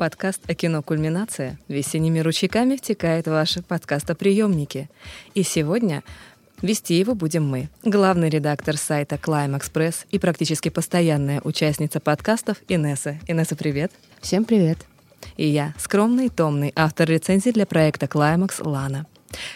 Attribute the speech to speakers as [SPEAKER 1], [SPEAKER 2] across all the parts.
[SPEAKER 1] Подкаст о кино «Кульминация» весенними ручейками втекает в ваши подкастоприемники. И сегодня Вести его будем мы, главный редактор сайта Climax Press и практически постоянная участница подкастов Инесса. Инесса, привет.
[SPEAKER 2] Всем привет.
[SPEAKER 1] И я, скромный и томный автор рецензий для проекта Climax Лана.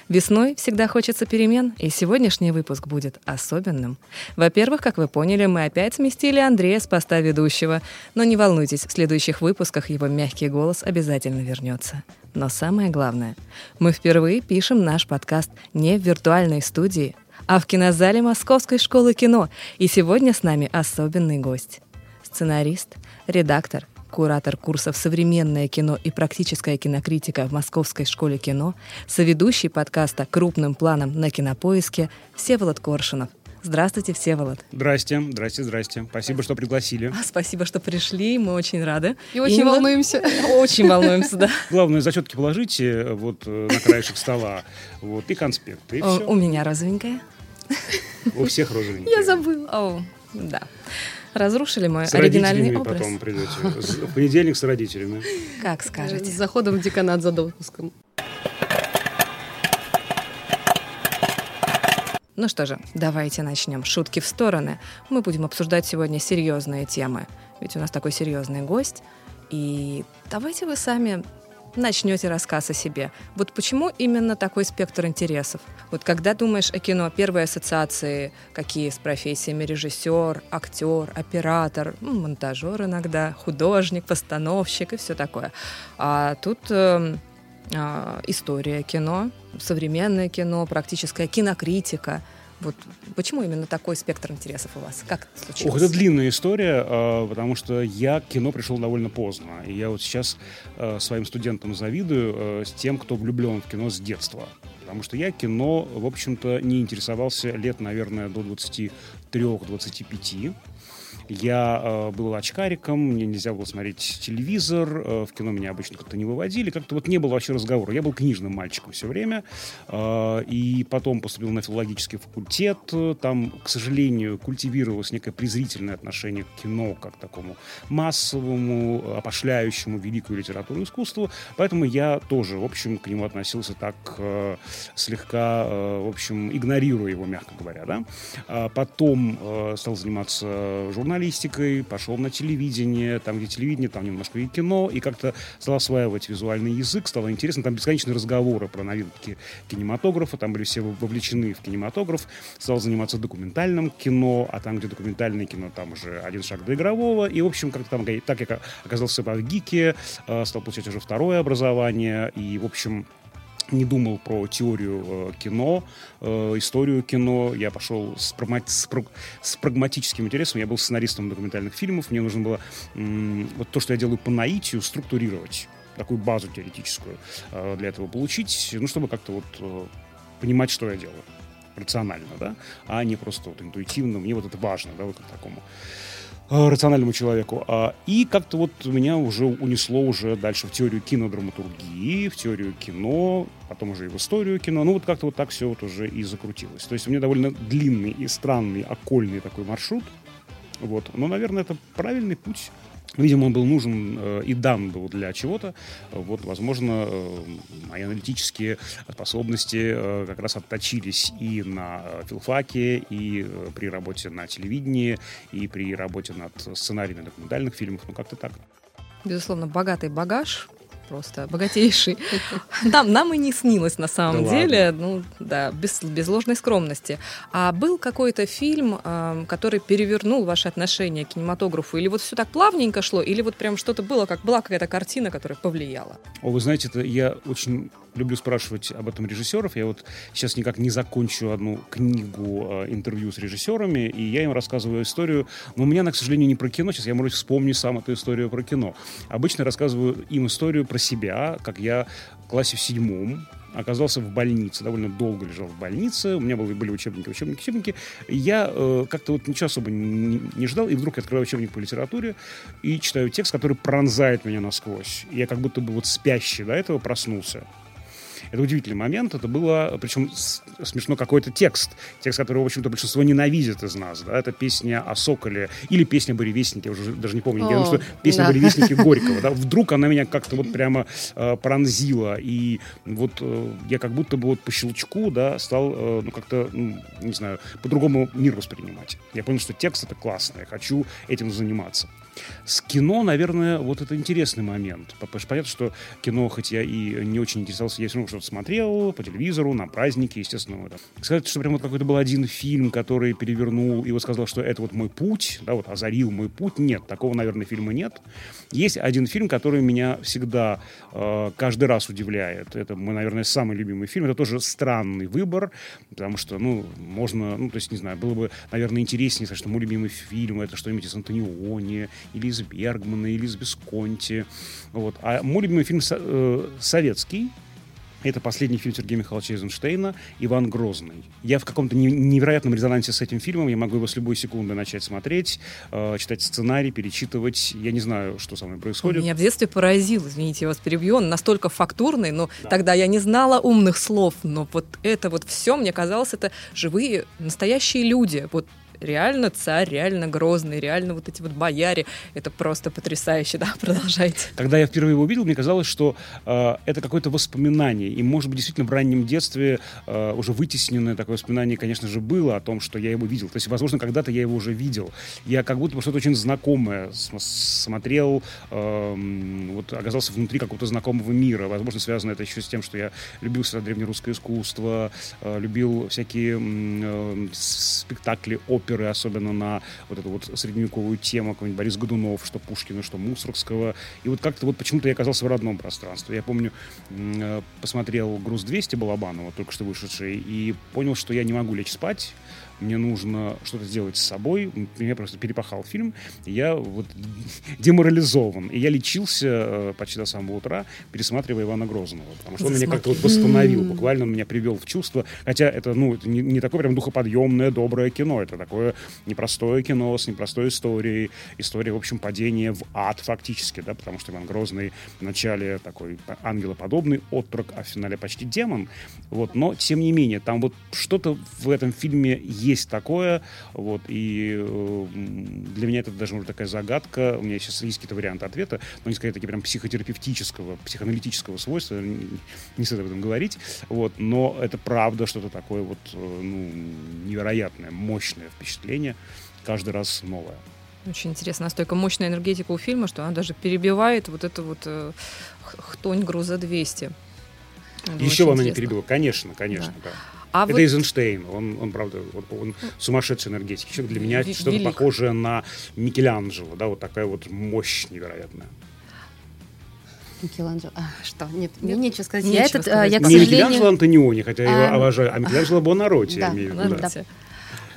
[SPEAKER 1] Весной всегда хочется перемен, и сегодняшний выпуск будет особенным. Во-первых, как вы поняли, мы опять сместили Андрея с поста ведущего, но не волнуйтесь, в следующих выпусках его мягкий голос обязательно вернется. Но самое главное, мы впервые пишем наш подкаст не в виртуальной студии, а в кинозале Московской школы кино, и сегодня с нами особенный гость. Сценарист, редактор, куратор курсов «Современное кино и практическая кинокритика» в Московской школе кино, соведущий подкаста «Крупным планом» на Кинопоиске Всеволод Коршунов. Здравствуйте, Всеволод.
[SPEAKER 3] Здрасте, здрасте, здрасте. Спасибо, что пригласили.
[SPEAKER 1] А, спасибо, что пришли, мы очень рады.
[SPEAKER 2] И, и очень немного... волнуемся.
[SPEAKER 1] Очень волнуемся, да.
[SPEAKER 3] Главное, зачетки положите э, вот э, на краешек стола, вот, и конспекты, и все.
[SPEAKER 1] У меня розовенькая.
[SPEAKER 3] У всех розовенькая.
[SPEAKER 1] Я забыла. О, да. Разрушили мой с оригинальный
[SPEAKER 3] образ. потом придете. В понедельник с родителями.
[SPEAKER 1] Как скажете.
[SPEAKER 2] С заходом в деканат за допуском.
[SPEAKER 1] Ну что же, давайте начнем. Шутки в стороны. Мы будем обсуждать сегодня серьезные темы. Ведь у нас такой серьезный гость. И давайте вы сами начнете рассказ о себе. Вот почему именно такой спектр интересов? Вот когда думаешь о кино, первые ассоциации какие с профессиями режиссер, актер, оператор, ну, монтажер иногда, художник, постановщик и все такое. А тут э, э, история кино, современное кино, практическая кинокритика – вот почему именно такой спектр интересов у вас? Как это случилось?
[SPEAKER 3] Ох, это длинная история, а, потому что я к кино пришел довольно поздно. И я вот сейчас а, своим студентам завидую а, с тем, кто влюблен в кино с детства. Потому что я кино, в общем-то, не интересовался лет, наверное, до 23-25. Я э, был очкариком, мне нельзя было смотреть телевизор, э, в кино меня обычно как-то не выводили, как-то вот не было вообще разговора. Я был книжным мальчиком все время, э, и потом поступил на филологический факультет. Там, к сожалению, культивировалось некое презрительное отношение к кино, как к такому массовому, опошляющему великую литературу и искусству, поэтому я тоже, в общем, к нему относился так э, слегка, э, в общем, игнорируя его, мягко говоря, да. А потом э, стал заниматься журналистикой, журналистикой, пошел на телевидение, там, где телевидение, там немножко и кино, и как-то стал осваивать визуальный язык, стало интересно, там бесконечные разговоры про новинки кинематографа, там были все вовлечены в кинематограф, стал заниматься документальным кино, а там, где документальное кино, там уже один шаг до игрового, и, в общем, как-то там, так я оказался в ГИКе, э, стал получать уже второе образование, и, в общем, не думал про теорию э, кино, э, историю кино. Я пошел с, прагмати- с, праг- с прагматическим интересом. Я был сценаристом документальных фильмов. Мне нужно было м- вот то, что я делаю по наитию, структурировать такую базу теоретическую э, для этого получить, ну, чтобы как-то вот э, понимать, что я делаю рационально, да, а не просто вот интуитивно. Мне вот это важно, да, вот как такому Э, рациональному человеку. А, и как-то вот меня уже унесло уже дальше в теорию кинодраматургии, в теорию кино, потом уже и в историю кино. Ну вот как-то вот так все вот уже и закрутилось. То есть у меня довольно длинный и странный, окольный такой маршрут. Вот. Но, наверное, это правильный путь. Видимо, он был нужен э, и дан был для чего-то. Вот, возможно, э, мои аналитические способности э, как раз отточились и на филфаке, и при работе на телевидении, и при работе над сценариями документальных фильмов. Ну, как-то так.
[SPEAKER 1] Безусловно, богатый багаж просто богатейший. Нам, нам и не снилось на самом да деле, ладно. ну да, без, без ложной скромности. А был какой-то фильм, э, который перевернул ваши отношения к кинематографу? Или вот все так плавненько шло, или вот прям что-то было, как была какая-то картина, которая повлияла?
[SPEAKER 3] О, вы знаете, это я очень люблю спрашивать об этом режиссеров. Я вот сейчас никак не закончу одну книгу э, интервью с режиссерами, и я им рассказываю историю. Но у меня она, к сожалению, не про кино. Сейчас я, может, вспомню сам эту историю про кино. Обычно рассказываю им историю про себя, как я в классе в седьмом оказался в больнице, довольно долго лежал в больнице, у меня были, были учебники, учебники, учебники. Я э, как-то вот ничего особо не, не ждал, и вдруг я открываю учебник по литературе и читаю текст, который пронзает меня насквозь. Я как будто бы вот спящий до этого проснулся. Это удивительный момент. Это было, причем смешно какой-то текст. Текст, который, в общем-то, большинство ненавидит из нас. Да? Это песня о Соколе или песня «Буревестники», я уже даже не помню. О, что песня да. «Буревестники» Горького. Да? Вдруг она меня как-то вот прямо э, пронзила. И вот э, я как будто бы вот по щелчку да, стал, э, ну, как-то, ну, не знаю, по-другому мир воспринимать. Я понял, что текст — это классно, я хочу этим заниматься. С кино, наверное, вот это интересный момент. Понятно, что кино, хоть я и не очень интересовался, я все равно что-то смотрел по телевизору, на праздники, естественно. Это. Сказать, что прям вот какой-то был один фильм, который перевернул и вот сказал, что это вот мой путь, да, вот озарил мой путь. Нет, такого, наверное, фильма нет. Есть один фильм, который меня всегда э, каждый раз удивляет. Это мой, наверное, самый любимый фильм. Это тоже странный выбор, потому что, ну, можно, ну, то есть, не знаю, было бы, наверное, интереснее, сказать, что мой любимый фильм это что-нибудь из Антониони, или из Бергмана, или из Бесконти. Вот. А мой любимый фильм э, советский, это последний фильм Сергея Михайловича Эйзенштейна «Иван Грозный». Я в каком-то невероятном резонансе с этим фильмом. Я могу его с любой секунды начать смотреть, э, читать сценарий, перечитывать. Я не знаю, что со мной происходит.
[SPEAKER 1] Меня в детстве поразил, извините, я вас перебью. Он настолько фактурный, но да. тогда я не знала умных слов. Но вот это вот все, мне казалось, это живые, настоящие люди. Вот реально царь, реально грозный, реально вот эти вот бояре. Это просто потрясающе, да, продолжайте.
[SPEAKER 3] Когда я впервые его увидел, мне казалось, что э, это какое-то воспоминание. И, может быть, действительно в раннем детстве э, уже вытесненное такое воспоминание, конечно же, было о том, что я его видел. То есть, возможно, когда-то я его уже видел. Я как будто бы что-то очень знакомое смотрел, э, вот оказался внутри какого-то знакомого мира. Возможно, связано это еще с тем, что я любил всегда древнерусское искусство, э, любил всякие э, спектакли, оперы, оперы, особенно на вот эту вот средневековую тему, какой-нибудь Борис Годунов, что Пушкина, что Мусоргского. И вот как-то вот почему-то я оказался в родном пространстве. Я помню, э, посмотрел «Груз-200» Балабанова, только что вышедший, и понял, что я не могу лечь спать, мне нужно что-то сделать с собой. Меня просто перепахал фильм. я вот деморализован. И я лечился э, почти до самого утра, пересматривая Ивана Грозного. Потому что он меня как-то вот восстановил. Буквально он меня привел в чувство. Хотя это, ну, это не, не такое прям духоподъемное, доброе кино. Это такое непростое кино с непростой историей. История, в общем, падения в ад фактически, да, потому что Иван Грозный в начале такой ангелоподобный отрок, а в финале почти демон. Вот. Но, тем не менее, там вот что-то в этом фильме есть такое, вот, и э, для меня это даже уже такая загадка, у меня сейчас есть какие-то варианты ответа, но не сказать такие прям психотерапевтического, психоаналитического свойства, не, не стоит об этом говорить, вот, но это правда что-то такое вот, э, ну, невероятное, мощное впечатление, каждый раз новое.
[SPEAKER 1] Очень интересно, настолько мощная энергетика у фильма, что она даже перебивает вот эту вот э, хтонь груза 200.
[SPEAKER 3] Еще она не перебила, конечно, конечно, да. да. А это вы... Эйзенштейн. Он, он, правда, он, он сумасшедший энергетик. Еще для меня что-то велик. похожее на Микеланджело. Да, вот такая вот мощь невероятная.
[SPEAKER 2] Микеланджело. А, что? Нет, мне нечего сказать.
[SPEAKER 1] Нечего
[SPEAKER 2] я,
[SPEAKER 1] этот, сказать.
[SPEAKER 2] я,
[SPEAKER 3] к сожалению... Не Микеланджело Антониони, хотя я его а, обожаю, а Микеланджело Бонаротти,
[SPEAKER 2] да,
[SPEAKER 3] я имею в виду. Да.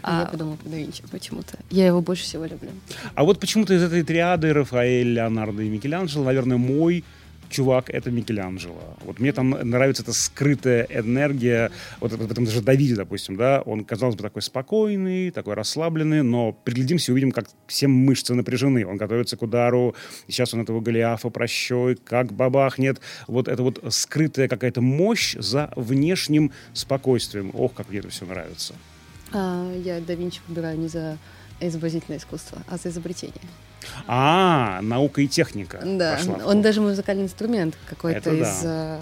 [SPEAKER 2] А, я подумала про да почему-то. Я его больше всего люблю.
[SPEAKER 3] А вот почему-то из этой триады Рафаэль, Леонардо и Микеланджело, наверное, мой чувак, это Микеланджело. Вот мне там нравится эта скрытая энергия, вот в этом даже Давиде, допустим, да, он, казалось бы, такой спокойный, такой расслабленный, но приглядимся и увидим, как все мышцы напряжены. Он готовится к удару, сейчас он этого Голиафа прощой, как бабахнет. Вот это вот скрытая какая-то мощь за внешним спокойствием. Ох, как мне это все нравится.
[SPEAKER 2] А, я да Винчи выбираю не за изобразительное искусство, а за изобретение.
[SPEAKER 3] А, наука и техника.
[SPEAKER 2] Да, он даже музыкальный инструмент какой-то из да.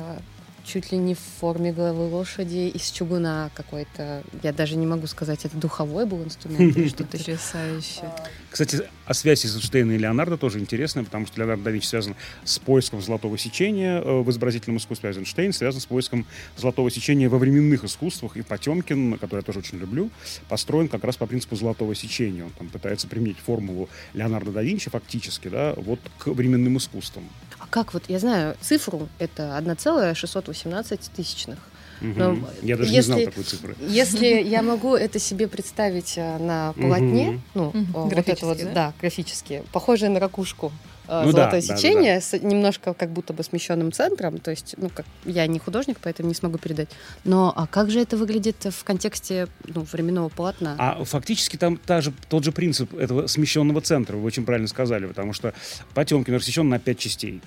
[SPEAKER 2] Чуть ли не в форме головы лошади из чугуна какой-то. Я даже не могу сказать, это духовой был инструмент или что-то
[SPEAKER 1] потрясающее.
[SPEAKER 3] Кстати, о связи Эйзенштейна и Леонардо тоже интересно, потому что Леонардо да Винчи связан с поиском золотого сечения э, в изобразительном искусстве, а Эйзенштейн связан с поиском золотого сечения во временных искусствах. И Потемкин, который я тоже очень люблю, построен как раз по принципу золотого сечения. Он там пытается применить формулу Леонардо да Винчи фактически, да, вот к временным искусствам.
[SPEAKER 2] Как вот, я знаю цифру, это 1,618 тысячных.
[SPEAKER 3] Но я даже если, не знал такой цифры.
[SPEAKER 2] Если я могу это себе представить э, на полотне, ну, вот это вот, да? да, графически, похожее на ракушку э, ну, золотое да, сечение, да, да, да. С, немножко как будто бы смещенным центром, то есть, ну, как я не художник, поэтому не смогу передать. Но а как же это выглядит в контексте ну, временного полотна?
[SPEAKER 3] А фактически там та же, тот же принцип этого смещенного центра, вы очень правильно сказали, потому что Потемкин рассечен на пять частей,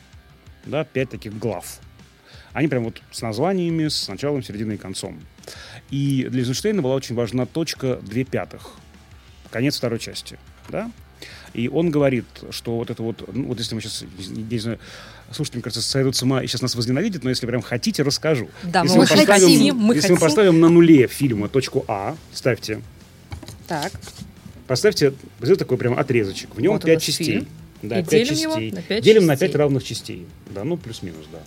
[SPEAKER 3] да, пять таких глав. Они прям вот с названиями, с началом, серединой и концом. И для Эйзенштейна была очень важна точка две пятых. Конец второй части. Да? И он говорит, что вот это вот, ну, вот если мы сейчас, не знаю, слушайте, мне кажется, сойдут с ума и сейчас нас возненавидят, но если прям хотите, расскажу.
[SPEAKER 1] Да,
[SPEAKER 3] если
[SPEAKER 1] мы, мы поставим, хотим.
[SPEAKER 3] Мы если хотим. мы поставим на нуле фильма точку А, ставьте.
[SPEAKER 2] Так.
[SPEAKER 3] Поставьте, вот такой прям отрезочек. В нем вот 5 частей. Фильм.
[SPEAKER 1] Да, и 5 делим частей. Его на 5
[SPEAKER 3] делим
[SPEAKER 1] частей.
[SPEAKER 3] на 5 равных частей. Да, ну плюс-минус, да.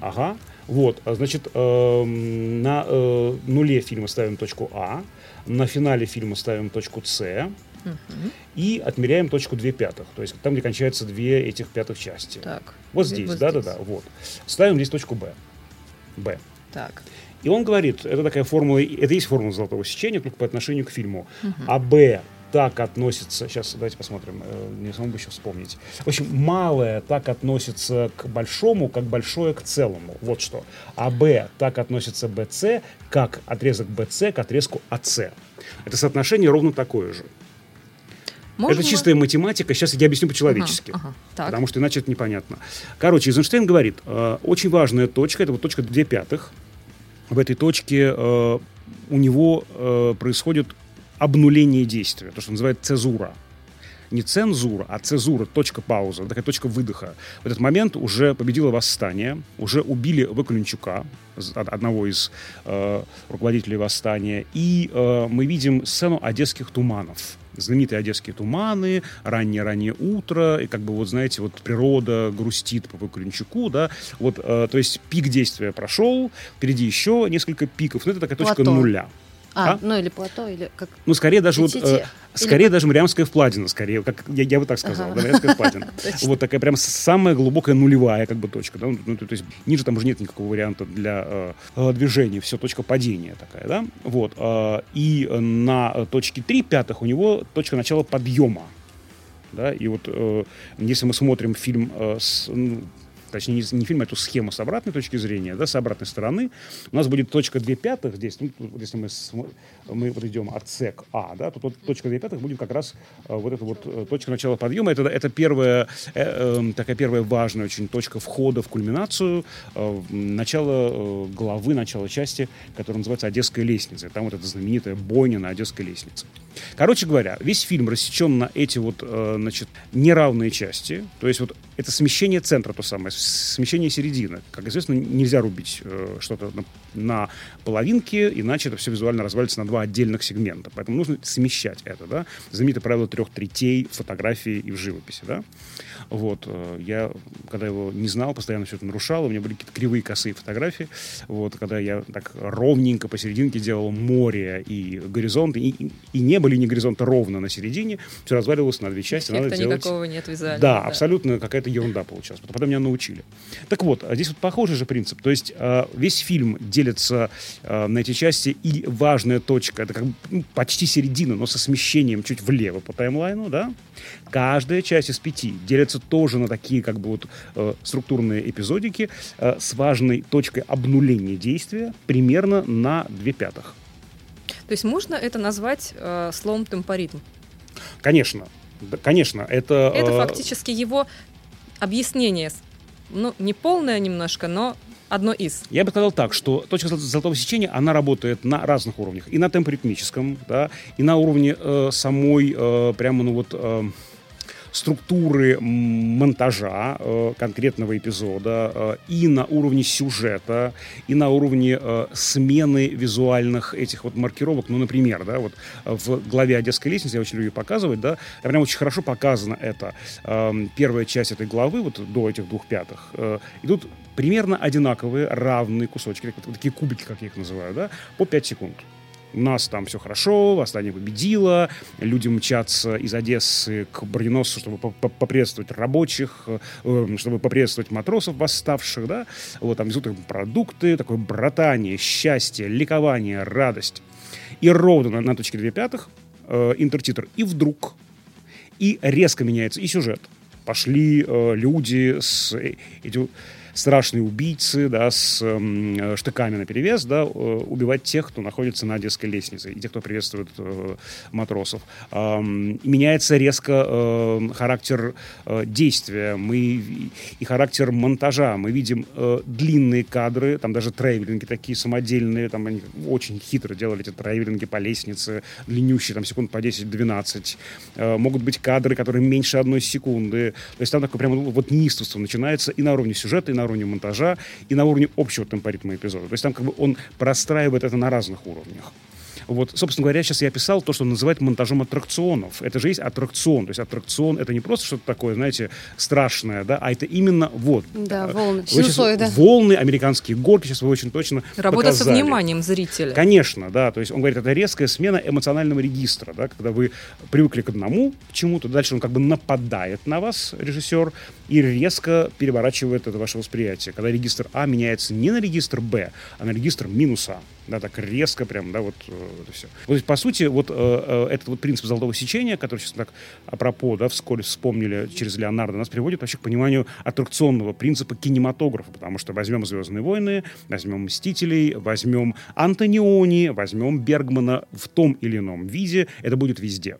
[SPEAKER 3] Ага. Вот, а, значит, э, на э, нуле фильма ставим точку А, на финале фильма ставим точку С, Угу. И отмеряем точку 2 пятых, то есть там, где кончаются две этих пятых части.
[SPEAKER 1] Так.
[SPEAKER 3] Вот здесь, да-да-да, вот. Ставим здесь точку Б. Б.
[SPEAKER 1] Так.
[SPEAKER 3] И он говорит, это такая формула, это есть формула золотого сечения, только по отношению к фильму. Угу. А Б так относится, сейчас давайте посмотрим, э, не самому бы еще вспомнить. В общем, малое так относится к большому, как большое к целому. Вот что. А Б так относится БЦ, как отрезок БЦ к отрезку АЦ. Это соотношение ровно такое же. Можно это чистая математика. Сейчас я объясню по-человечески. Ага, ага. Потому что иначе это непонятно. Короче, Эйзенштейн говорит, э, очень важная точка, это вот точка 2 пятых. В этой точке э, у него э, происходит обнуление действия, то, что называют цезура. Не цензура, а цезура, точка паузы, такая точка выдоха. В этот момент уже победило восстание, уже убили Вакуленчука, одного из э, руководителей восстания, и э, мы видим сцену одесских туманов знаменитые одесские туманы, раннее-раннее утро, и как бы вот, знаете, вот природа грустит по Вакуленчуку, да, вот, э, то есть пик действия прошел, впереди еще несколько пиков, но это такая точка
[SPEAKER 2] Плато.
[SPEAKER 3] нуля.
[SPEAKER 2] А, а, ну или плато, или как...
[SPEAKER 3] Ну, скорее даже вот... Э, скорее даже Мариамская впладина, скорее, как я, я бы так сказал, ага. да, Мариамская впладина. Вот такая прям самая глубокая нулевая как бы точка, да, ну, то, то есть ниже там уже нет никакого варианта для э, э движения, все, точка падения такая, да, вот. Э, и на точке 3 пятых у него точка начала подъема, да, и вот э, если мы смотрим фильм э, с, ну, точнее, не, не фильм, а эту схему с обратной точки зрения, да, с обратной стороны, у нас будет точка 2 пятых здесь, ну, если мы, мы вот идем от С А, да, то вот точка 2 пятых будет как раз э, вот эта вот э, точка начала подъема, это, это первая, э, э, такая первая важная очень точка входа в кульминацию, э, начало э, главы, начало части, которая называется «Одесская лестница», там вот эта знаменитая бойня на Одесской лестнице. Короче говоря, весь фильм рассечен на эти вот, э, значит, неравные части, то есть вот это смещение центра то самое, смещение середины. Как известно, нельзя рубить э, что-то на, на половинке, иначе это все визуально развалится на два отдельных сегмента. Поэтому нужно смещать это, да. Знаменитое правило трех третей в фотографии и в живописи, да. Вот. Э, я, когда его не знал, постоянно все это нарушал, у меня были какие-то кривые, косые фотографии. Вот. Когда я так ровненько посерединке делал море и горизонт, и, и не были ни горизонта ровно на середине, все разваливалось на две части.
[SPEAKER 1] Надо делать... никакого нет визуально.
[SPEAKER 3] Да, да. абсолютно какая-то ерунда получалась. Потом меня научили. Так вот, а здесь вот похожий же принцип. То есть э, весь фильм делится э, на эти части, и важная точка, это как бы ну, почти середина, но со смещением чуть влево по таймлайну, да, Каждая часть из пяти делится тоже на такие как бы вот э, структурные эпизодики э, с важной точкой обнуления действия примерно на две пятых.
[SPEAKER 1] То есть можно это назвать э, словом темпоритм?
[SPEAKER 3] Конечно, конечно, это...
[SPEAKER 1] Это э... фактически его объяснение, ну, не полное немножко, но одно из.
[SPEAKER 3] Я бы сказал так, что точка золотого сечения, она работает на разных уровнях. И на темпоритмическом, да, и на уровне э, самой, э, прямо, ну вот... Э, структуры монтажа э, конкретного эпизода э, и на уровне сюжета, и на уровне э, смены визуальных этих вот маркировок. Ну, например, да, вот в главе «Одесской лестницы», я очень люблю показывать, да, прям очень хорошо показано это. Э, первая часть этой главы, вот до этих двух пятых, э, идут примерно одинаковые, равные кусочки, вот такие кубики, как я их называю, да, по 5 секунд у нас там все хорошо, восстание победило, люди мчатся из Одессы к броненосцу, чтобы поприветствовать рабочих, э, чтобы поприветствовать матросов восставших, да, вот там везут им продукты, такое братание, счастье, ликование, радость. И ровно на, на точке 2 пятых э, интертитр. И вдруг, и резко меняется и сюжет. Пошли э, люди с... Э, эти, страшные убийцы, да, с э, штыками на перевес, да, э, убивать тех, кто находится на детской лестнице, и тех, кто приветствует э, матросов. Э, меняется резко э, характер э, действия, мы и характер монтажа. Мы видим э, длинные кадры, там даже трейвелинги такие самодельные, там они очень хитро делали эти трейвелинги по лестнице, длиннющие, там секунд по 10-12. Э, могут быть кадры, которые меньше одной секунды. То есть там такое прямо вот неистовство начинается и на уровне сюжета, и на уровне монтажа, и на уровне общего темпоритма эпизода. То есть там как бы он простраивает это на разных уровнях. Вот, собственно говоря, сейчас я писал то, что называют монтажом аттракционов. Это же есть аттракцион. То есть аттракцион — это не просто что-то такое, знаете, страшное, да, а это именно вот.
[SPEAKER 2] Да, волны.
[SPEAKER 3] Синусоида. Волны, американские горки, сейчас вы очень точно
[SPEAKER 1] Работа
[SPEAKER 3] показали.
[SPEAKER 1] со вниманием зрителя.
[SPEAKER 3] Конечно, да. То есть он говорит, это резкая смена эмоционального регистра, да, когда вы привыкли к одному к чему-то, дальше он как бы нападает на вас, режиссер, и резко переворачивает это ваше восприятие. Когда регистр А меняется не на регистр Б, а на регистр минус А. Да, так резко прям, да, вот э, это все. Вот, по сути, вот э, э, этот вот принцип золотого сечения, который сейчас так апропо, да, вскоре вспомнили через Леонардо, нас приводит вообще к пониманию аттракционного принципа кинематографа, потому что возьмем «Звездные войны», возьмем «Мстителей», возьмем Антониони, возьмем Бергмана в том или ином виде, это будет везде.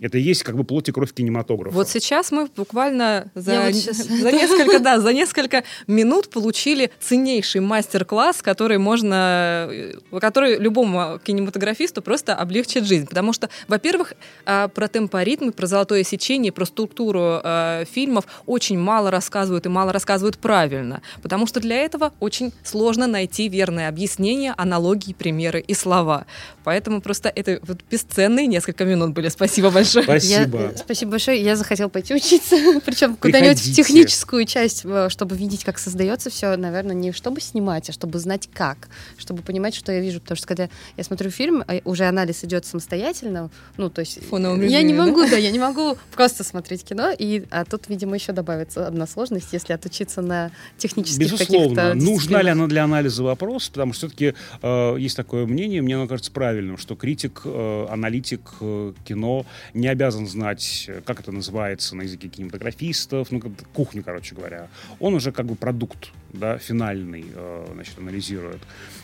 [SPEAKER 3] Это и есть как бы плоть и кровь кинематографа.
[SPEAKER 1] Вот сейчас мы буквально за, вот сейчас... за несколько, да, за несколько минут получили ценнейший мастер-класс, который можно, э, который любому кинематографисту просто облегчит жизнь. Потому что, во-первых, а, про темпоритмы, про золотое сечение, про структуру э, фильмов очень мало рассказывают и мало рассказывают правильно. Потому что для этого очень сложно найти верное объяснение, аналогии, примеры и слова. Поэтому просто это вот бесценные несколько минут были. Спасибо большое
[SPEAKER 3] большое. Спасибо.
[SPEAKER 2] Я, спасибо большое. Я захотела пойти учиться, причем куда-нибудь в техническую часть, э, чтобы видеть, как создается все, наверное, не чтобы снимать, а чтобы знать как, чтобы понимать, что я вижу. Потому что когда я смотрю фильм, а уже анализ идет самостоятельно, ну, то есть
[SPEAKER 1] Фоновом
[SPEAKER 2] я не могу, да? да, я не могу просто смотреть кино, и, а тут, видимо, еще добавится одна сложность, если отучиться на технических
[SPEAKER 3] Безусловно. Нужна ли она для анализа вопрос, потому что все-таки э, есть такое мнение, мне оно кажется правильным, что критик, э, аналитик э, кино не обязан знать, как это называется на языке кинематографистов, ну, как кухню, короче говоря. Он уже как бы продукт, да, финальный, э, значит, анализирует.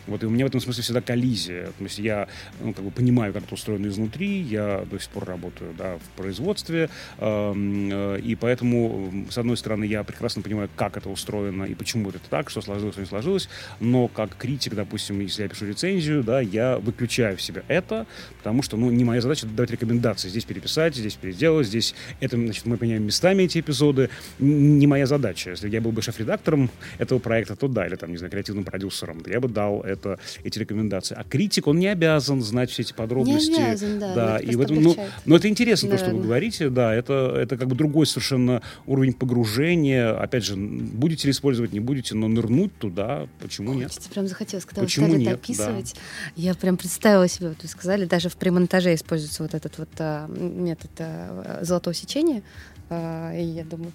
[SPEAKER 3] Вот, и у меня в этом смысле всегда коллизия. То есть я ну, как бы понимаю, как это устроено изнутри, я до сих пор работаю да, в производстве, эм, э, и поэтому, с одной стороны, я прекрасно понимаю, как это устроено и почему это так, что сложилось, что не сложилось, но как критик, допустим, если я пишу рецензию, да, я выключаю в себя это, потому что, ну, не моя задача давать рекомендации, здесь переписать, здесь переделать, здесь это, значит, мы меняем местами эти эпизоды, не моя задача. Если я был бы шеф-редактором этого проекта, то да, или там, не знаю, креативным продюсером, я бы дал это, эти рекомендации. А критик, он не обязан знать все эти подробности.
[SPEAKER 2] Не обязан, да. да
[SPEAKER 3] и в этом, ну, но это интересно, Наверное. то, что вы говорите, да, это, это как бы другой совершенно уровень погружения. Опять же, будете ли использовать, не будете, но нырнуть туда, почему Хочется, нет?
[SPEAKER 2] прям захотелось, когда почему вы стали нет, описывать, да. я прям представила себе, вот вы сказали, даже в премонтаже используется вот этот вот а, метод а, золотого сечения, а, и я думаю,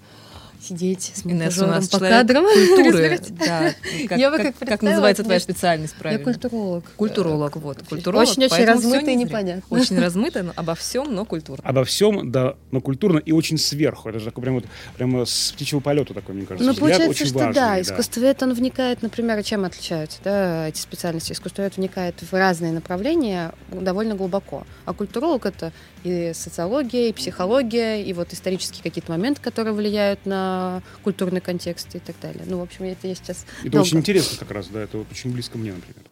[SPEAKER 2] сидеть с монтажером по кадрам.
[SPEAKER 1] культуры. да, как, я как, как, как называется твоя специальность, правильно?
[SPEAKER 2] Я культуролог.
[SPEAKER 1] Культуролог, вот. Культуролог,
[SPEAKER 2] Очень-очень размыто и непонятно.
[SPEAKER 1] Очень размыто, но обо всем, но культурно.
[SPEAKER 3] Обо всем, да, но культурно и очень сверху. Это же такой прям вот прямо с птичьего полета такой, мне кажется.
[SPEAKER 2] Ну, получается, что важный, да, искусствовед, он вникает, например, чем отличаются да, эти специальности. Искусствовед вникает в разные направления довольно глубоко. А культуролог — это и социология, и психология, и вот исторические какие-то моменты, которые влияют на культурный контекст и так далее. Ну, в общем, это я сейчас...
[SPEAKER 3] Это долго... очень интересно как раз, да, это вот очень близко мне, например.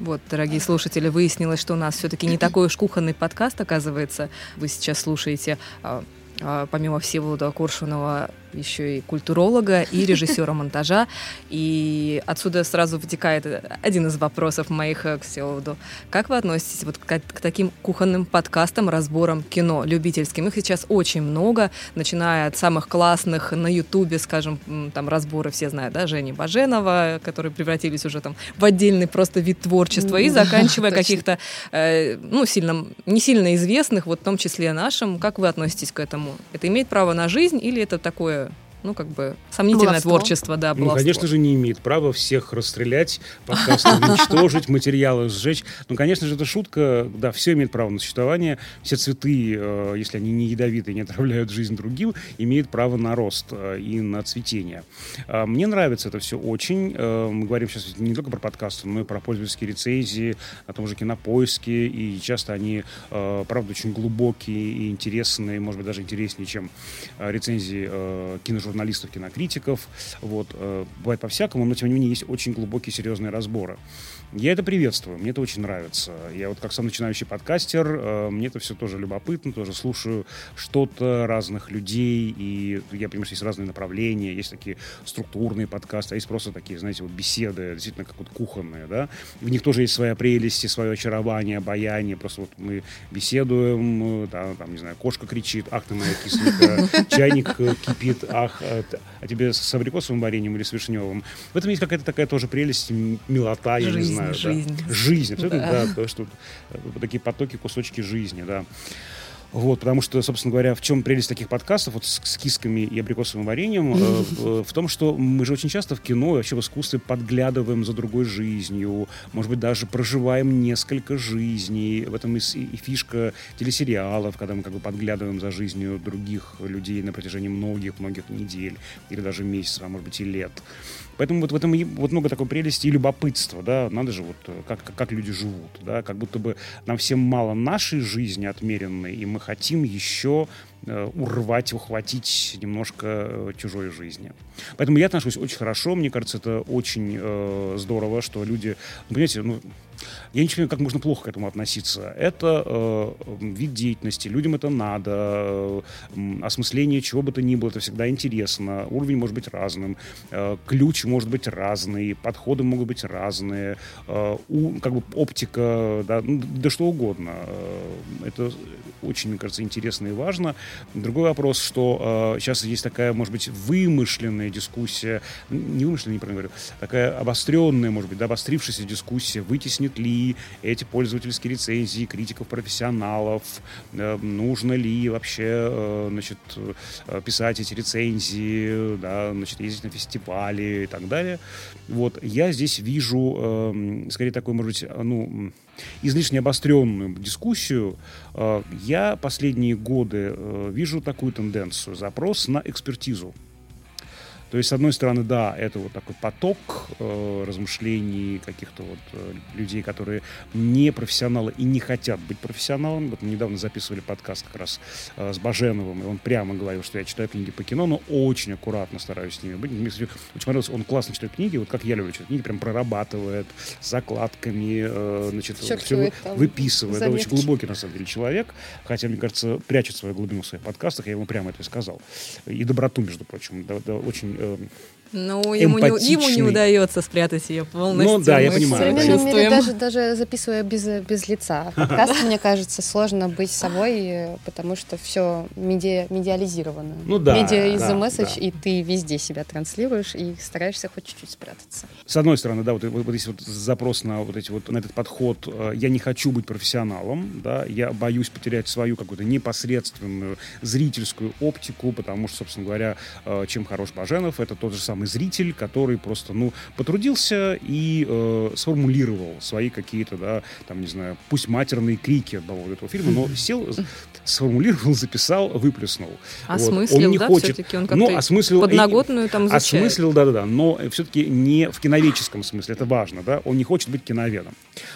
[SPEAKER 1] Вот, дорогие слушатели, выяснилось, что у нас все-таки не такой уж кухонный подкаст, оказывается. Вы сейчас слушаете а, а, помимо Всеволода Коршунова еще и культуролога и режиссера монтажа. И отсюда сразу вытекает один из вопросов моих к Всеволоду. Как вы относитесь вот к, к таким кухонным подкастам, разборам кино любительским? Их сейчас очень много, начиная от самых классных на Ютубе, скажем, там разборы все знают, да, Жени Баженова, которые превратились уже там в отдельный просто вид творчества, и заканчивая каких-то, э, ну, сильно, не сильно известных, вот в том числе нашим. Как вы относитесь к этому? Это имеет право на жизнь или это такое ну, как бы, сомнительное баловство. творчество, да,
[SPEAKER 3] баловство. Ну, конечно же, не имеет права всех расстрелять, подкасты уничтожить, материалы сжечь. Ну, конечно же, это шутка, да, все имеет право на существование, все цветы, э, если они не ядовитые, не отравляют жизнь другим, имеют право на рост э, и на цветение. Э, мне нравится это все очень. Мы говорим сейчас не только про подкасты, но и про пользовательские рецензии, о том же кинопоиске, и часто они, правда, очень глубокие и интересные, может быть, даже интереснее, чем рецензии киножурналистов, кинокритиков. Вот. Бывает по-всякому, но, тем не менее, есть очень глубокие, серьезные разборы. Я это приветствую, мне это очень нравится. Я вот как сам начинающий подкастер, э, мне это все тоже любопытно, тоже слушаю что-то разных людей, и я понимаю, что есть разные направления, есть такие структурные подкасты, а есть просто такие, знаете, вот беседы, действительно как вот кухонные, да. В них тоже есть своя прелесть, свое очарование, обаяние, просто вот мы беседуем, да, там, не знаю, кошка кричит, ах ты моя кисленька, чайник кипит, ах, а тебе с абрикосовым вареньем или с вишневым. В этом есть какая-то такая тоже прелесть, милота, я не знаю знаю.
[SPEAKER 1] Жизнь.
[SPEAKER 3] Да. Жизнь, абсолютно, да. да то, что э, такие потоки, кусочки жизни, да. Вот, потому что, собственно говоря, в чем прелесть таких подкастов вот с, с кисками и абрикосовым вареньем? Э, э, в том, что мы же очень часто в кино, вообще в искусстве подглядываем за другой жизнью, может быть, даже проживаем несколько жизней. В этом и, и фишка телесериалов, когда мы как бы подглядываем за жизнью других людей на протяжении многих-многих недель или даже месяцев, а может быть и лет. Поэтому вот в этом вот много такой прелести и любопытства, да, надо же вот э, как, как люди живут, да, как будто бы нам всем мало нашей жизни отмеренной, и мы хотим еще Э, урвать, ухватить немножко э, чужой жизни. Поэтому я отношусь очень хорошо. Мне кажется, это очень э, здорово, что люди... Ну, понимаете, ну, я не понимаю, как можно плохо к этому относиться. Это э, вид деятельности, людям это надо, э, осмысление чего бы то ни было, это всегда интересно. Уровень может быть разным, э, ключ может быть разный, подходы могут быть разные, э, у, как бы оптика, да, ну, да что угодно. Э, это очень, мне кажется, интересно и важно. Другой вопрос, что э, сейчас есть такая, может быть, вымышленная дискуссия, не вымышленная, неправильно говорю, такая обостренная, может быть, да, обострившаяся дискуссия, вытеснит ли эти пользовательские рецензии критиков, профессионалов, э, нужно ли вообще, э, значит, э, писать эти рецензии, да, значит, ездить на фестивали и так далее. Вот, я здесь вижу, э, скорее, такой, может быть, ну, излишне обостренную дискуссию, я последние годы вижу такую тенденцию. Запрос на экспертизу. То есть, с одной стороны, да, это вот такой поток э, размышлений каких-то вот э, людей, которые не профессионалы и не хотят быть профессионалами. Вот мы недавно записывали подкаст как раз э, с Баженовым, и он прямо говорил, что я читаю книги по кино, но очень аккуратно стараюсь с ними быть. Мне очень понравилось, он классно читает книги, вот как я люблю читать книги, прям прорабатывает закладками, э, значит, все выписывает. Это очень глубокий, на самом деле, человек, хотя, мне кажется, прячет свою глубину в своих подкастах, я ему прямо это сказал. И доброту, между прочим, да, да, очень Эм,
[SPEAKER 1] ну, ему не, ему не удается спрятать ее полностью.
[SPEAKER 3] Ну да, я понимаю.
[SPEAKER 2] Да, мере, даже, даже записывая без, без лица подкаст, мне кажется, сложно быть собой, потому что все медиа, медиализировано.
[SPEAKER 3] Ну да.
[SPEAKER 2] Медиа из да, месседж, да. и ты везде себя транслируешь и стараешься хоть чуть-чуть спрятаться.
[SPEAKER 3] С одной стороны, да, вот, вот, вот здесь вот запрос на вот эти вот на этот подход. Э, я не хочу быть профессионалом, да, я боюсь потерять свою какую-то непосредственную зрительскую оптику, потому что, собственно говоря, э, чем хорош Баженов, это тот же самый самый зритель, который просто, ну, потрудился и э, сформулировал свои какие-то, да, там, не знаю, пусть матерные крики поводу этого фильма, но сел, сформулировал, записал, выплеснул.
[SPEAKER 1] Осмыслил, он не да, хочет, все-таки он
[SPEAKER 3] ну, осмыслил,
[SPEAKER 1] подноготную там изучает.
[SPEAKER 3] Осмыслил, да-да-да, но все-таки не в киноведческом смысле, это важно, да, он не хочет быть киноведом.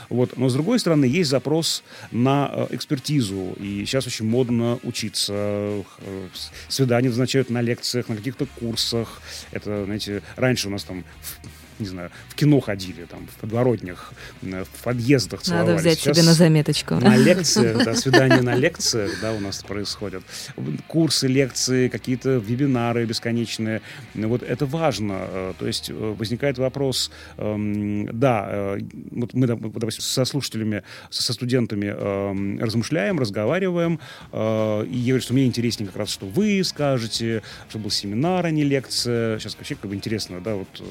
[SPEAKER 3] Вот, но с другой стороны, есть запрос на э, экспертизу, и сейчас очень модно учиться, э, свидания назначают на лекциях, на каких-то курсах, это, знаете, раньше у нас там не знаю, в кино ходили, там, в подворотнях, в подъездах целовались.
[SPEAKER 1] Надо взять Сейчас себе на заметочку.
[SPEAKER 3] На лекциях, да, свидания на лекциях, да, у нас происходят. Курсы, лекции, какие-то вебинары бесконечные. Вот это важно. Э, то есть э, возникает вопрос, эм, да, э, вот мы, допустим, со слушателями, со студентами эм, размышляем, разговариваем, и я говорю, что мне интереснее как раз, что вы скажете, что был семинар, а не лекция. Сейчас вообще как бы интересно, да, вот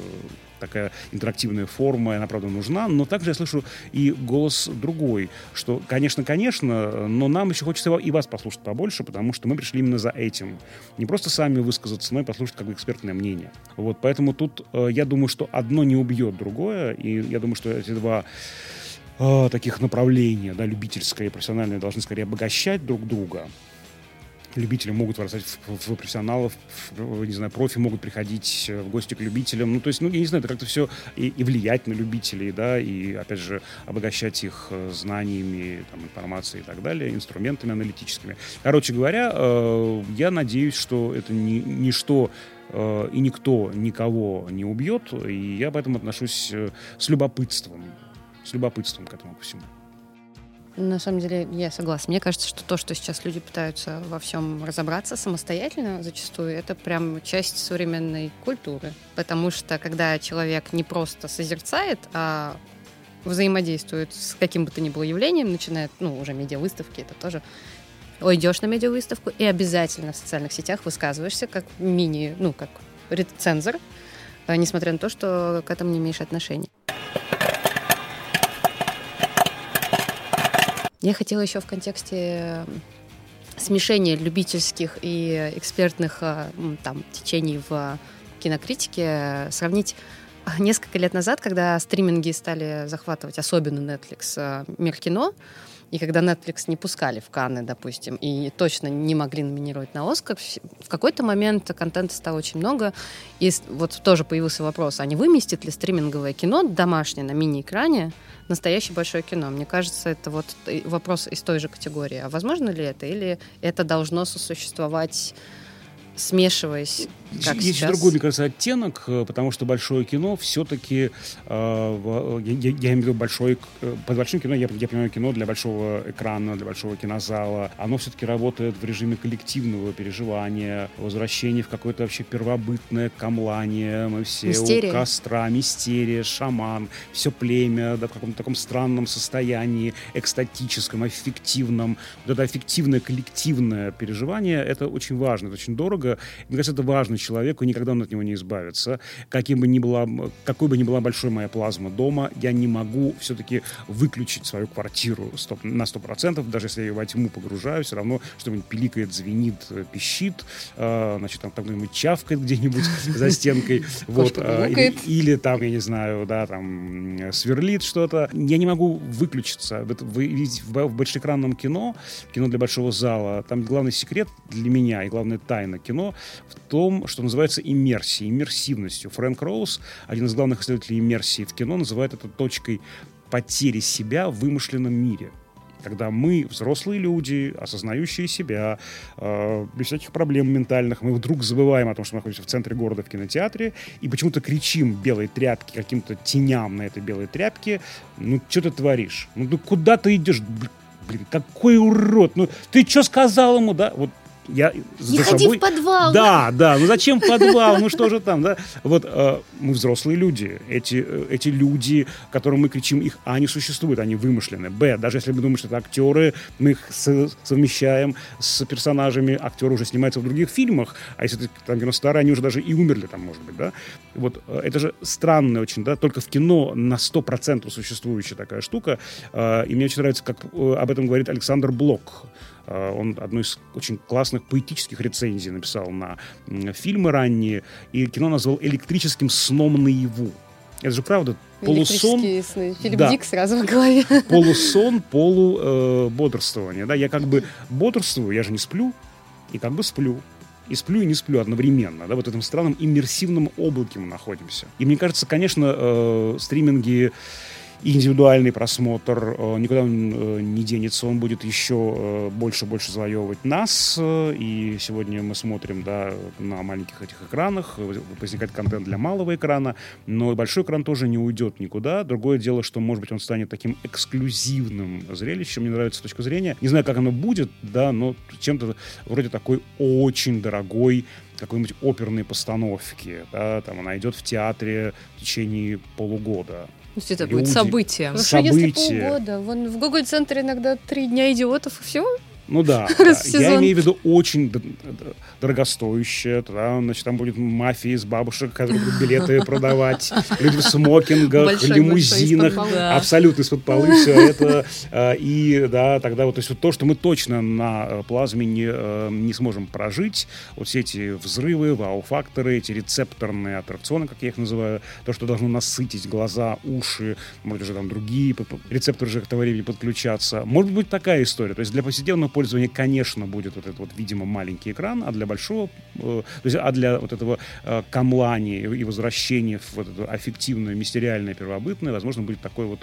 [SPEAKER 3] такая интерактивная форма, она, правда, нужна, но также я слышу и голос другой, что, конечно, конечно, но нам еще хочется и вас послушать побольше, потому что мы пришли именно за этим. Не просто сами высказаться, но и послушать как бы экспертное мнение. Вот, поэтому тут э, я думаю, что одно не убьет другое, и я думаю, что эти два э, таких направления, да, любительское и профессиональное, должны скорее обогащать друг друга любители могут вырастать в, в, профессионалов, в, не знаю, профи могут приходить в гости к любителям. Ну, то есть, ну, я не знаю, это как-то все и, и влиять на любителей, да, и, опять же, обогащать их э, знаниями, там, информацией и так далее, инструментами аналитическими. Короче говоря, э, я надеюсь, что это не, ничто э, и никто никого не убьет, и я поэтому отношусь э, с любопытством, с любопытством к этому всему.
[SPEAKER 2] На самом деле, я согласна. Мне кажется, что то, что сейчас люди пытаются во всем разобраться самостоятельно, зачастую, это прям часть современной культуры. Потому что, когда человек не просто созерцает, а взаимодействует с каким бы то ни было явлением, начинает, ну, уже медиавыставки, это тоже Ой, идешь на медиавыставку и обязательно в социальных сетях высказываешься как мини, ну, как рецензор, э, несмотря на то, что к этому не имеешь отношения. Я хотела еще в контексте смешения любительских и экспертных а, там, течений в кинокритике сравнить несколько лет назад, когда стриминги стали захватывать, особенно Netflix, а, мир кино, и когда Netflix не пускали в Канны, допустим, и точно не могли номинировать на Оскар, в какой-то момент контента стало очень много, и вот тоже появился вопрос, а не выместит ли стриминговое кино домашнее на мини-экране настоящее большое кино. Мне кажется, это вот вопрос из той же категории. А возможно ли это? Или это должно сосуществовать смешиваясь как
[SPEAKER 3] Есть
[SPEAKER 2] сейчас.
[SPEAKER 3] другой, мне кажется, оттенок, э, потому что большое кино все-таки, э, я, я, я имею в виду большое, э, под большим кино я, я понимаю кино для большого экрана, для большого кинозала. Оно все-таки работает в режиме коллективного переживания, возвращения в какое-то вообще первобытное камлание. Мы все
[SPEAKER 2] мистерия.
[SPEAKER 3] у костра, мистерия, шаман, все племя да, в каком-то таком странном состоянии, экстатическом, аффективном. Вот это аффективное, коллективное переживание, это очень важно, это очень дорого. Мне кажется, это важно человеку, никогда он от него не избавится. Каким бы ни была, какой бы ни была большой моя плазма дома, я не могу все-таки выключить свою квартиру на 100%, даже если я ее во тьму погружаю, все равно что-нибудь пиликает, звенит, пищит, э, значит, там, кто-нибудь чавкает где-нибудь за стенкой, вот, э, или, или там, я не знаю, да, там сверлит что-то. Я не могу выключиться. Вы видите, в большеэкранном кино, кино для большого зала, там главный секрет для меня и главная тайна кино в том, что называется иммерсией, иммерсивностью. Фрэнк Роуз, один из главных исследователей иммерсии в кино, называет это точкой потери себя в вымышленном мире когда мы, взрослые люди, осознающие себя, э, без всяких проблем ментальных, мы вдруг забываем о том, что мы находимся в центре города в кинотеатре, и почему-то кричим белой тряпки каким-то теням на этой белой тряпке, ну, что ты творишь? Ну, ну куда ты идешь? Блин, какой урод! Ну, ты что сказал ему, да? Вот я
[SPEAKER 2] не за ходи собой... в подвал.
[SPEAKER 3] Да, да, ну зачем подвал, ну что же там, да? Вот э, мы взрослые люди, эти, э, эти люди, которым мы кричим, их А не существует, они вымышлены, Б, даже если мы думаем, что это актеры, мы их совмещаем с персонажами, актеры уже снимаются в других фильмах, а если это там кино старое, они уже даже и умерли там, может быть, да? Вот э, это же странно очень, да, только в кино на 100% существующая такая штука, э, и мне очень нравится, как э, об этом говорит Александр Блок, он одну из очень классных поэтических рецензий написал на фильмы ранние, и кино назвал «Электрическим сном наяву». Это же правда полусон.
[SPEAKER 2] Сны. Филипп да. Дик сразу в голове.
[SPEAKER 3] Полусон, полубодрствование. Э, да? Я как бы бодрствую, я же не сплю, и как бы сплю. И сплю, и не сплю одновременно. Да? Вот в этом странном иммерсивном облаке мы находимся. И мне кажется, конечно, э, стриминги индивидуальный просмотр, э, никуда он э, не денется, он будет еще больше-больше э, завоевывать нас, и сегодня мы смотрим, да, на маленьких этих экранах, возникает контент для малого экрана, но большой экран тоже не уйдет никуда. Другое дело, что, может быть, он станет таким эксклюзивным зрелищем, мне нравится точка зрения. Не знаю, как оно будет, да, но чем-то вроде такой очень дорогой какой-нибудь оперной постановки, да, там она идет в театре в течение полугода.
[SPEAKER 1] То есть это будет событие.
[SPEAKER 2] Потому событие. если полгода, вон в Google центре иногда три дня идиотов, и все,
[SPEAKER 3] Ну да, да. я имею в виду очень дорогостоящее. Тогда, значит, там будет мафия из бабушек, которые будут билеты продавать, люди в смокингах, большой, лимузинах, большой абсолютно из-под полы все это. А, и да, тогда вот, то есть вот то, что мы точно на э, плазме не, э, не сможем прожить, вот все эти взрывы, вау-факторы, эти рецепторные аттракционы, как я их называю, то, что должно насытить глаза, уши, может, уже там другие рецепторы же к времени подключаться. Может быть такая история. То есть для повседневного пользования, конечно, будет вот этот вот, видимо, маленький экран, а для большого, э, то есть, а для вот этого э, камлани и возвращения в вот это аффективное, мистериальное, первобытное, возможно, будет такой вот,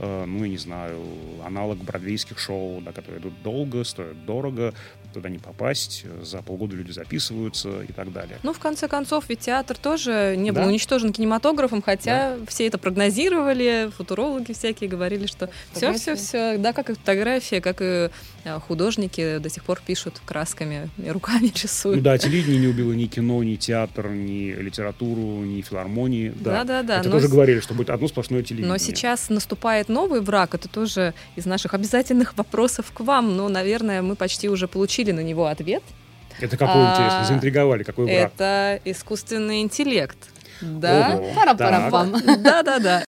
[SPEAKER 3] э, ну, я не знаю, аналог бродвейских шоу, да, которые идут долго, стоят дорого, туда не попасть, за полгода люди записываются и так далее.
[SPEAKER 1] Ну, в конце концов, ведь театр тоже не был да? уничтожен кинематографом, хотя да. все это прогнозировали, футурологи всякие говорили, что все-все-все, да, как и фотография, как и э, художники до сих пор пишут красками и руками рисуют.
[SPEAKER 3] Ну да, телевидение не убило ни кино, ни театр, ни литературу, ни филармонии. Да, да, да. Это тоже говорили, что будет одно сплошное телевидение.
[SPEAKER 1] Но сейчас наступает новый враг, это тоже из наших обязательных вопросов к вам. Но, наверное, мы почти уже получили на него ответ.
[SPEAKER 3] Это какой, а, интересно, заинтриговали, какой враг?
[SPEAKER 1] Это искусственный интеллект. Да, пара-пара-пам. Да-да-да.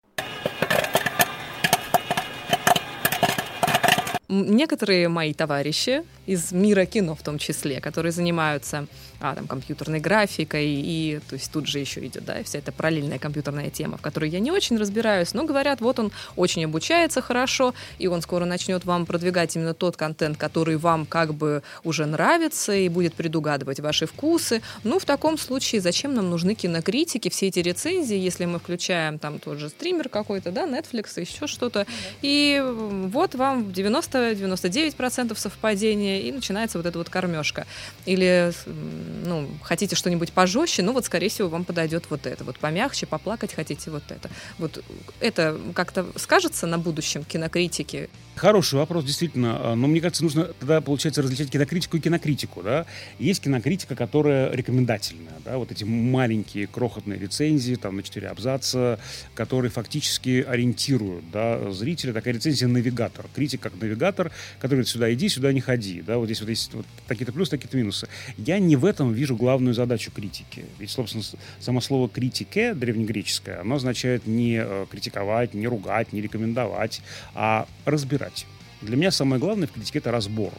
[SPEAKER 1] Некоторые мои товарищи из мира кино в том числе, которые занимаются а, там, компьютерной графикой, и то есть тут же еще идет, да, вся эта параллельная компьютерная тема, в которой я не очень разбираюсь, но говорят, вот он очень обучается хорошо, и он скоро начнет вам продвигать именно тот контент, который вам как бы уже нравится, и будет предугадывать ваши вкусы. Ну, в таком случае, зачем нам нужны кинокритики, все эти рецензии, если мы включаем там тот же стример какой-то, да, Netflix, еще что-то, и вот вам 90-99% совпадения, и начинается вот эта вот кормежка. Или ну, хотите что-нибудь пожестче, ну вот, скорее всего, вам подойдет вот это. Вот помягче, поплакать хотите вот это. Вот это как-то скажется на будущем кинокритике?
[SPEAKER 3] Хороший вопрос, действительно. А, но мне кажется, нужно тогда, получается, различать кинокритику и кинокритику. Да? Есть кинокритика, которая рекомендательная. Да? Вот эти маленькие крохотные рецензии там, на четыре абзаца, которые фактически ориентируют да, зрителя. Такая рецензия «Навигатор». Критик как навигатор, который говорит, сюда иди, сюда не ходи. Да? Вот здесь вот есть вот такие-то плюсы, такие-то минусы. Я не в этом вижу главную задачу критики. Ведь, собственно, само слово «критике» древнегреческое, оно означает не э, критиковать, не ругать, не рекомендовать, а разбирать. Для меня самое главное в критике — это разбор.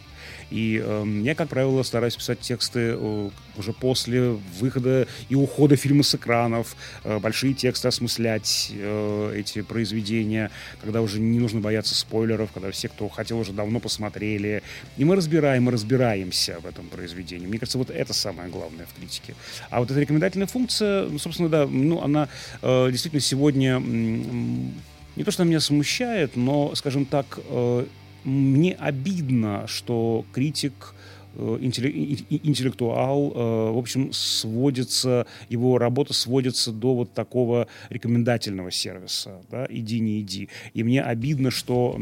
[SPEAKER 3] И э, я, как правило, стараюсь писать тексты э, уже после выхода и ухода фильма с экранов, э, большие тексты осмыслять э, эти произведения, когда уже не нужно бояться спойлеров, когда все, кто хотел, уже давно посмотрели. И мы разбираем, мы разбираемся в этом произведении. Мне кажется, вот это самое главное в критике. А вот эта рекомендательная функция, ну, собственно, да, ну, она э, действительно сегодня... Э, не то, что меня смущает, но, скажем так, э, мне обидно, что критик э, интеллектуал, э, в общем, сводится, его работа сводится до вот такого рекомендательного сервиса, да, иди, не иди. И мне обидно, что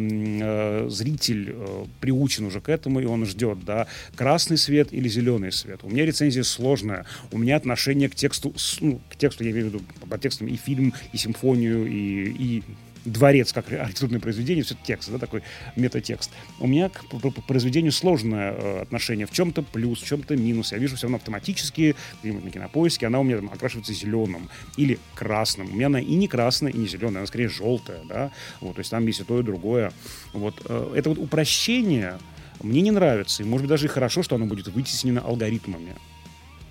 [SPEAKER 3] зритель приучен уже к этому, и он ждет, да, красный свет или зеленый свет. У меня рецензия сложная, у меня отношение к тексту, ну, к тексту, я имею в виду, по текстам и фильм, и симфонию, и, и дворец как архитектурное произведение, все текст, да, такой метатекст. У меня к произведению сложное э, отношение. В чем-то плюс, в чем-то минус. Я вижу все равно автоматически, где-нибудь на кинопоиске, она у меня там окрашивается зеленым или красным. У меня она и не красная, и не зеленая, она скорее желтая, да. Вот, то есть там есть и то, и другое. Вот. Э, это вот упрощение мне не нравится. И, может быть, даже и хорошо, что оно будет вытеснено алгоритмами.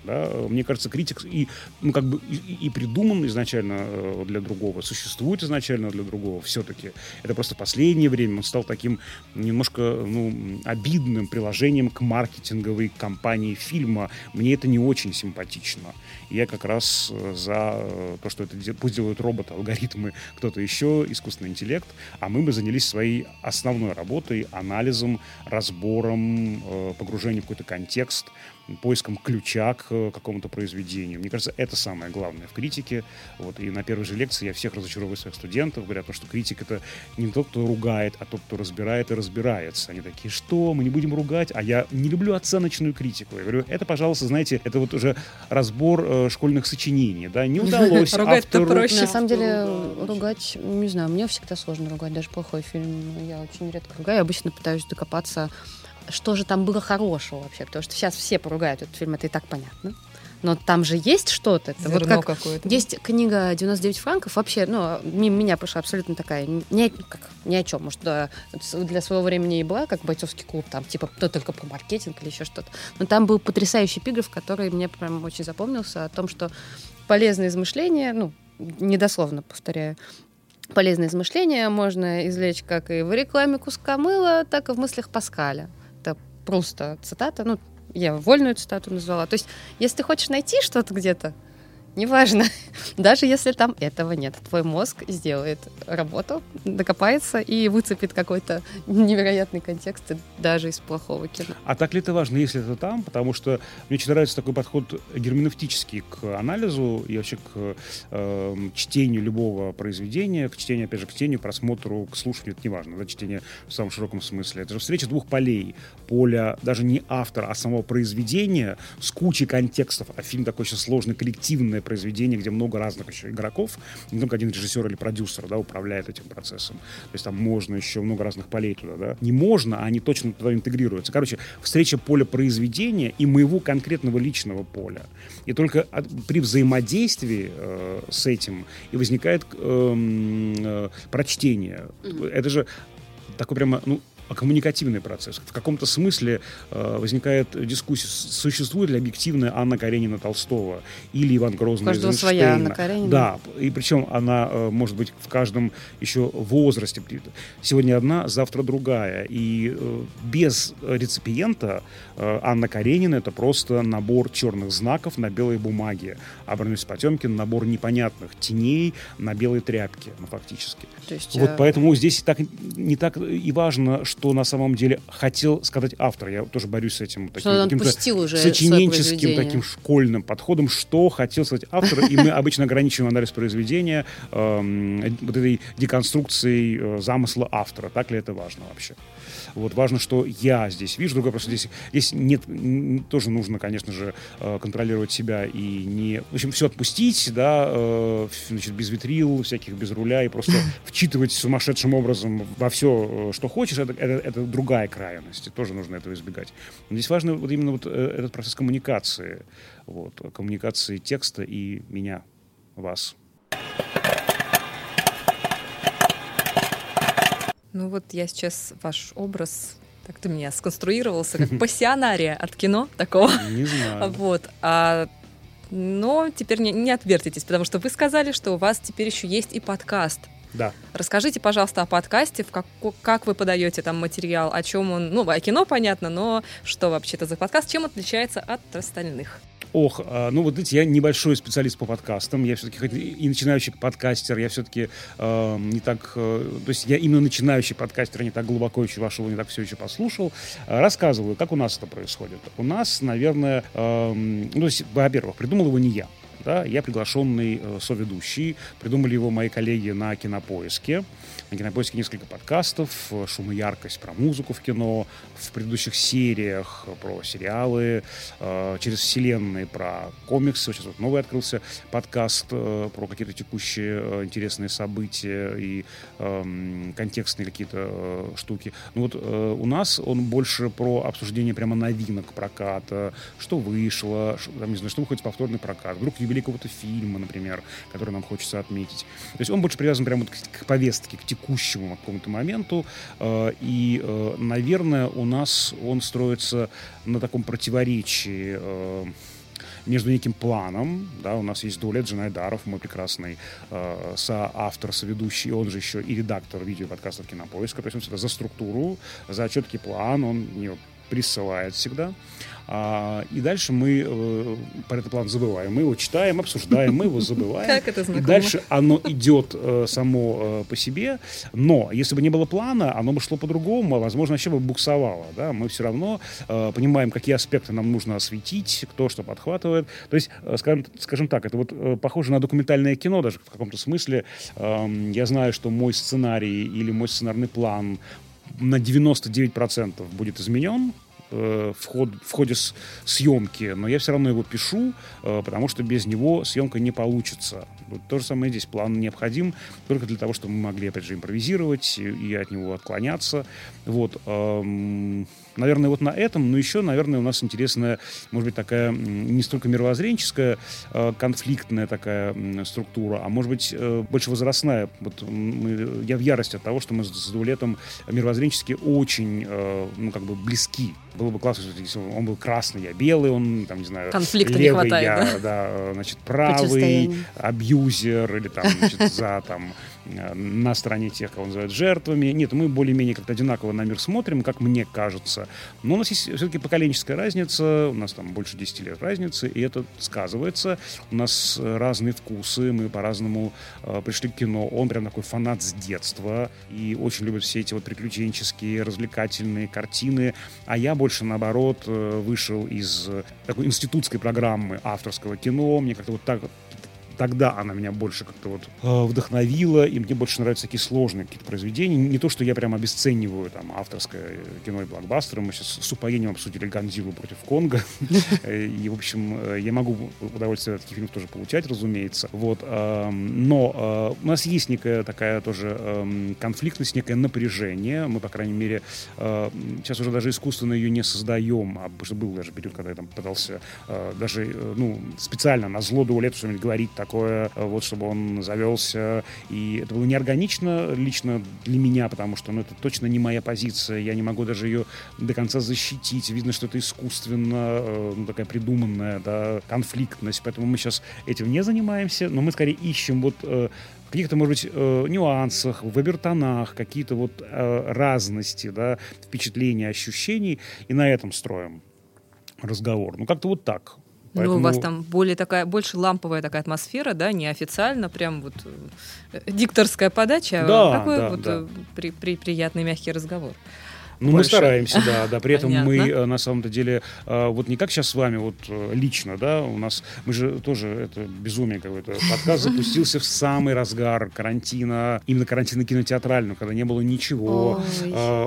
[SPEAKER 3] Да? Мне кажется, критик и, ну, как бы и, и придуман изначально э, для другого, существует изначально для другого все-таки. Это просто последнее время он стал таким немножко ну, обидным приложением к маркетинговой кампании фильма. Мне это не очень симпатично. Я как раз э, за э, то, что это пусть делают роботы, алгоритмы, кто-то еще, искусственный интеллект, а мы бы занялись своей основной работой, анализом, разбором, погружением в какой-то контекст, поиском ключа к э, какому-то произведению. Мне кажется, это самое главное в критике. Вот, и на первой же лекции я всех разочаровываю своих студентов, говорят, что критик — это не тот, кто ругает, а тот, кто разбирает и разбирается. Они такие, что, мы не будем ругать? А я не люблю оценочную критику. Я говорю, это, пожалуйста, знаете, это вот уже разбор э, школьных сочинений, да, не удалось
[SPEAKER 2] автору... проще. На самом деле, ругать, не знаю, мне всегда сложно ругать, даже плохой фильм. Я очень редко ругаю, я обычно пытаюсь докопаться что же там было хорошего вообще, потому что сейчас все поругают этот фильм, это и так понятно но там же есть что-то. Это
[SPEAKER 1] вот как какое-то.
[SPEAKER 2] Есть книга «99 франков». Вообще, ну, мимо меня пошла абсолютно такая, ни, как, ни о чем. Может, да, для своего времени и была, как бойцовский клуб, там, типа, то только про маркетинг или еще что-то. Но там был потрясающий эпиграф, который мне прям очень запомнился, о том, что полезные измышления, ну, недословно повторяю, полезные измышления можно извлечь как и в рекламе куска мыла, так и в мыслях Паскаля. Просто цитата, ну, я вольную цитату назвала. То есть, если ты хочешь найти что-то где-то, неважно, даже если там этого нет, твой мозг сделает работу, докопается и выцепит какой-то невероятный контекст даже из плохого кино.
[SPEAKER 3] А так ли это важно, если это там? Потому что мне очень нравится такой подход герменевтический к анализу и вообще к э, чтению любого произведения, к чтению, опять же, к чтению, просмотру, к слушанию, это неважно, да, чтение в самом широком смысле. Это же встреча двух полей. Поля даже не автора, а самого произведения с кучей контекстов, а фильм такой очень сложный, коллективный, произведение, где много разных еще игроков, не только один режиссер или продюсер, да, управляет этим процессом. То есть там можно еще много разных полей туда, да. Не можно, а они точно туда интегрируются. Короче, встреча поля произведения и моего конкретного личного поля. И только от, при взаимодействии э, с этим и возникает э, э, прочтение. Mm-hmm. Это же такой прямо, ну, коммуникативный процесс. В каком-то смысле э, возникает дискуссия, существует ли объективная Анна Каренина Толстого или Иван Грозный
[SPEAKER 2] У своя Анна Каренина.
[SPEAKER 3] Да, и причем она э, может быть в каждом еще возрасте. Сегодня одна, завтра другая. И э, без реципиента э, Анна Каренина это просто набор черных знаков на белой бумаге. А Бронис Потемкин набор непонятных теней на белой тряпке, ну, фактически. То есть, вот э... поэтому здесь так, не так и важно, что на самом деле хотел сказать автор. Я тоже борюсь с этим
[SPEAKER 2] таким каким-то
[SPEAKER 3] уже сочиненческим таким школьным подходом, что хотел сказать автор, и мы обычно ограничиваем анализ произведения э, вот этой деконструкцией э, замысла автора. Так ли это важно вообще? Вот важно, что я здесь вижу. Другой просто здесь, здесь нет, тоже нужно, конечно же, э, контролировать себя и не, в общем, все отпустить, да, э, значит, без витрил, всяких без руля и просто вчитывать сумасшедшим образом во все, э, что хочешь. Это, это, это другая крайность. Тоже нужно этого избегать. Но здесь важно вот именно вот этот процесс коммуникации, вот, коммуникации текста и меня, вас.
[SPEAKER 1] Ну вот я сейчас ваш образ так ты меня сконструировался как пассионария от кино такого.
[SPEAKER 3] Не знаю.
[SPEAKER 1] Вот. А, но теперь не, не отвертитесь, потому что вы сказали, что у вас теперь еще есть и подкаст.
[SPEAKER 3] Да.
[SPEAKER 1] Расскажите, пожалуйста, о подкасте, в как, как вы подаете там материал, о чем он, ну, о кино понятно, но что вообще это за подкаст, чем отличается от остальных?
[SPEAKER 3] Ох, а, ну вот видите, я небольшой специалист по подкастам, я все-таки и начинающий подкастер, я все-таки э, не так, э, то есть я именно начинающий подкастер, не так глубоко еще вошел, не так все еще послушал. Э, рассказываю, как у нас это происходит. У нас, наверное, э, ну, во-первых, придумал его не я. Да, я приглашенный э, соведущий. Придумали его мои коллеги на Кинопоиске. На Кинопоиске несколько подкастов, э, шум и яркость про музыку в кино, в предыдущих сериях про сериалы, э, через вселенные про комиксы. Сейчас вот новый открылся подкаст э, про какие-то текущие э, интересные события и э, контекстные какие-то э, штуки. Ну вот э, у нас он больше про обсуждение прямо новинок проката, что вышло, там, не знаю, что выходит в повторный прокат, вдруг юбилей какого-то фильма, например, который нам хочется отметить. То есть он больше привязан прямо вот к, к повестке, к текущему текущему какому-то моменту. Э, и, э, наверное, у нас он строится на таком противоречии э, между неким планом, да, у нас есть Дуалет Джанайдаров, мой прекрасный э, соавтор, соведущий, он же еще и редактор видеоподкастов Кинопоиска, то есть он всегда за структуру, за четкий план, он ее присылает всегда. А, и дальше мы э, про этот план забываем. Мы его читаем, обсуждаем, мы его забываем.
[SPEAKER 1] Как это знакомо.
[SPEAKER 3] И дальше оно идет э, само э, по себе. Но если бы не было плана, оно бы шло по-другому, а, возможно, вообще бы буксовало. Да? Мы все равно э, понимаем, какие аспекты нам нужно осветить, кто что подхватывает. То есть, э, скажем, скажем так, это вот э, похоже на документальное кино даже в каком-то смысле. Э, я знаю, что мой сценарий или мой сценарный план на 99% будет изменен, э, в, ход, в ходе с, съемки, но я все равно его пишу, э, потому что без него съемка не получится. Вот то же самое здесь. План необходим только для того, чтобы мы могли, опять же, импровизировать и, и от него отклоняться. Вот. Эм, наверное, вот на этом, но еще, наверное, у нас интересная, может быть, такая не столько мировоззренческая, э, конфликтная такая структура, а может быть, э, больше возрастная. Вот мы, я в ярости от того, что мы с Дулетом мировоззренчески очень, э, ну, как бы близки. Было бы классно, если он был красный, я белый, он, там, не знаю,
[SPEAKER 1] Конфликта
[SPEAKER 3] левый,
[SPEAKER 1] не хватает,
[SPEAKER 3] я, да? да, значит, правый, абьюзер, или там, значит, за, там, на стороне тех, кого называют жертвами. Нет, мы более-менее как-то одинаково на мир смотрим, как мне кажется. Но у нас есть все-таки поколенческая разница, у нас там больше 10 лет разницы, и это сказывается. У нас разные вкусы, мы по-разному э, пришли к кино. Он прям такой фанат с детства и очень любит все эти вот приключенческие, развлекательные картины. А я больше, наоборот, э, вышел из такой институтской программы авторского кино. Мне как-то вот так тогда она меня больше как-то вот э, вдохновила, и мне больше нравятся такие сложные какие-то произведения. Не то, что я прям обесцениваю там авторское кино и блокбастеры. Мы сейчас с упоением обсудили Ганзилу против Конга. И, в общем, э, я могу удовольствие от таких фильмов тоже получать, разумеется. Вот. Эм, но э, у нас есть некая такая тоже эм, конфликтность, некое напряжение. Мы, по крайней мере, сейчас уже даже искусственно ее не создаем. А был даже период, когда я там пытался даже ну, специально на зло дуэлету что-нибудь говорить такое, э, вот чтобы он завелся. И это было неорганично лично для меня, потому что ну, это точно не моя позиция. Я не могу даже ее до конца защитить. Видно, что это искусственно, э, ну, такая придуманная да, конфликтность. Поэтому мы сейчас этим не занимаемся, но мы скорее ищем вот э, каких-то, может быть, э, нюансах, в обертонах, какие-то вот э, разности, да, впечатлений, ощущений, и на этом строим разговор. Ну, как-то вот так.
[SPEAKER 1] Поэтому... Ну, у вас там более такая, больше ламповая такая атмосфера, да, неофициально, прям вот э, дикторская подача, а да, такой да, вот да. Э, при, при, приятный мягкий разговор.
[SPEAKER 3] Ну, мы стараемся, да, да. При этом Понятно. мы э, на самом-то деле э, вот не как сейчас с вами вот э, лично, да, у нас мы же тоже это безумие какое-то. Подкаст запустился в самый разгар карантина, именно карантина кинотеатрального, когда не было ничего,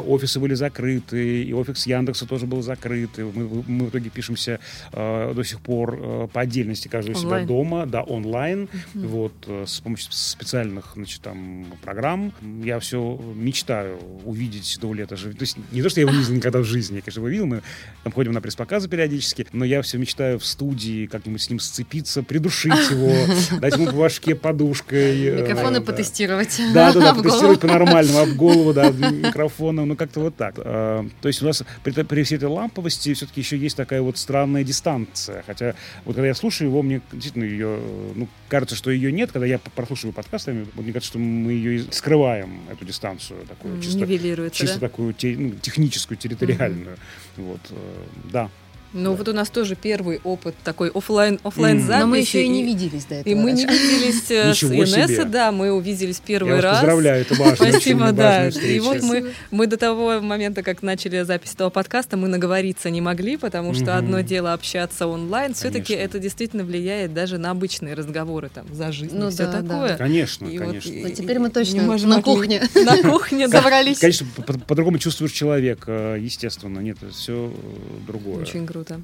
[SPEAKER 3] офисы были закрыты, и офис Яндекса тоже был закрыт. Мы, мы в итоге пишемся до сих пор по отдельности, каждый у себя дома, да, онлайн, вот с помощью специальных, значит, там программ. Я все мечтаю увидеть до лета. То есть не то, что я его не видел никогда в жизни, я, конечно, его видел, мы там ходим на пресс-показы периодически, но я все мечтаю в студии как-нибудь с ним сцепиться, придушить его, дать ему по башке подушкой.
[SPEAKER 2] Э, Микрофоны потестировать.
[SPEAKER 3] Да, да, да, потестировать по-нормальному, об голову, да, микрофоном, ну как-то вот так. А, то есть у нас при всей этой ламповости все-таки еще есть такая вот странная дистанция, хотя вот когда я слушаю его, мне действительно ее, ну, кажется, что ее нет, когда я прослушиваю подкастами, мне кажется, что мы ее скрываем, эту дистанцию такую, чисто, чисто такую, ну, техническую, территориальную. Mm-hmm. Вот, э, да.
[SPEAKER 1] Ну да. вот у нас тоже первый опыт такой офлайн офлайн записи.
[SPEAKER 2] Но мы еще и не виделись до этого.
[SPEAKER 1] И мы не виделись э, с Инессой, да, мы увиделись первый
[SPEAKER 3] Я
[SPEAKER 1] раз.
[SPEAKER 3] поздравляю, это важно.
[SPEAKER 1] Спасибо, да. И вот мы, мы до того момента, как начали запись этого подкаста, мы наговориться не могли, потому что одно дело общаться онлайн, все-таки это действительно влияет даже на обычные разговоры там за жизнь ну, и все такое.
[SPEAKER 3] Конечно, конечно.
[SPEAKER 2] Теперь мы точно можем на кухне.
[SPEAKER 1] На кухне
[SPEAKER 2] собрались.
[SPEAKER 3] Конечно, по-другому чувствуешь человека, естественно. Нет, это все другое.
[SPEAKER 1] Очень круто.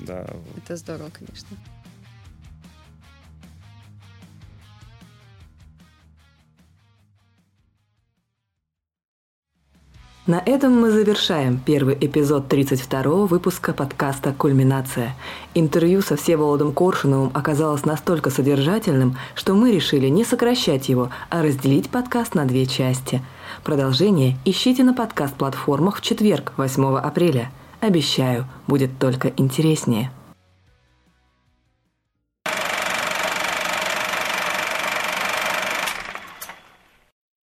[SPEAKER 3] Да.
[SPEAKER 2] Это здорово, конечно.
[SPEAKER 1] На этом мы завершаем первый эпизод 32 выпуска подкаста «Кульминация». Интервью со Всеволодом Коршуновым оказалось настолько содержательным, что мы решили не сокращать его, а разделить подкаст на две части. Продолжение ищите на подкаст-платформах в четверг, 8 апреля – Обещаю, будет только интереснее.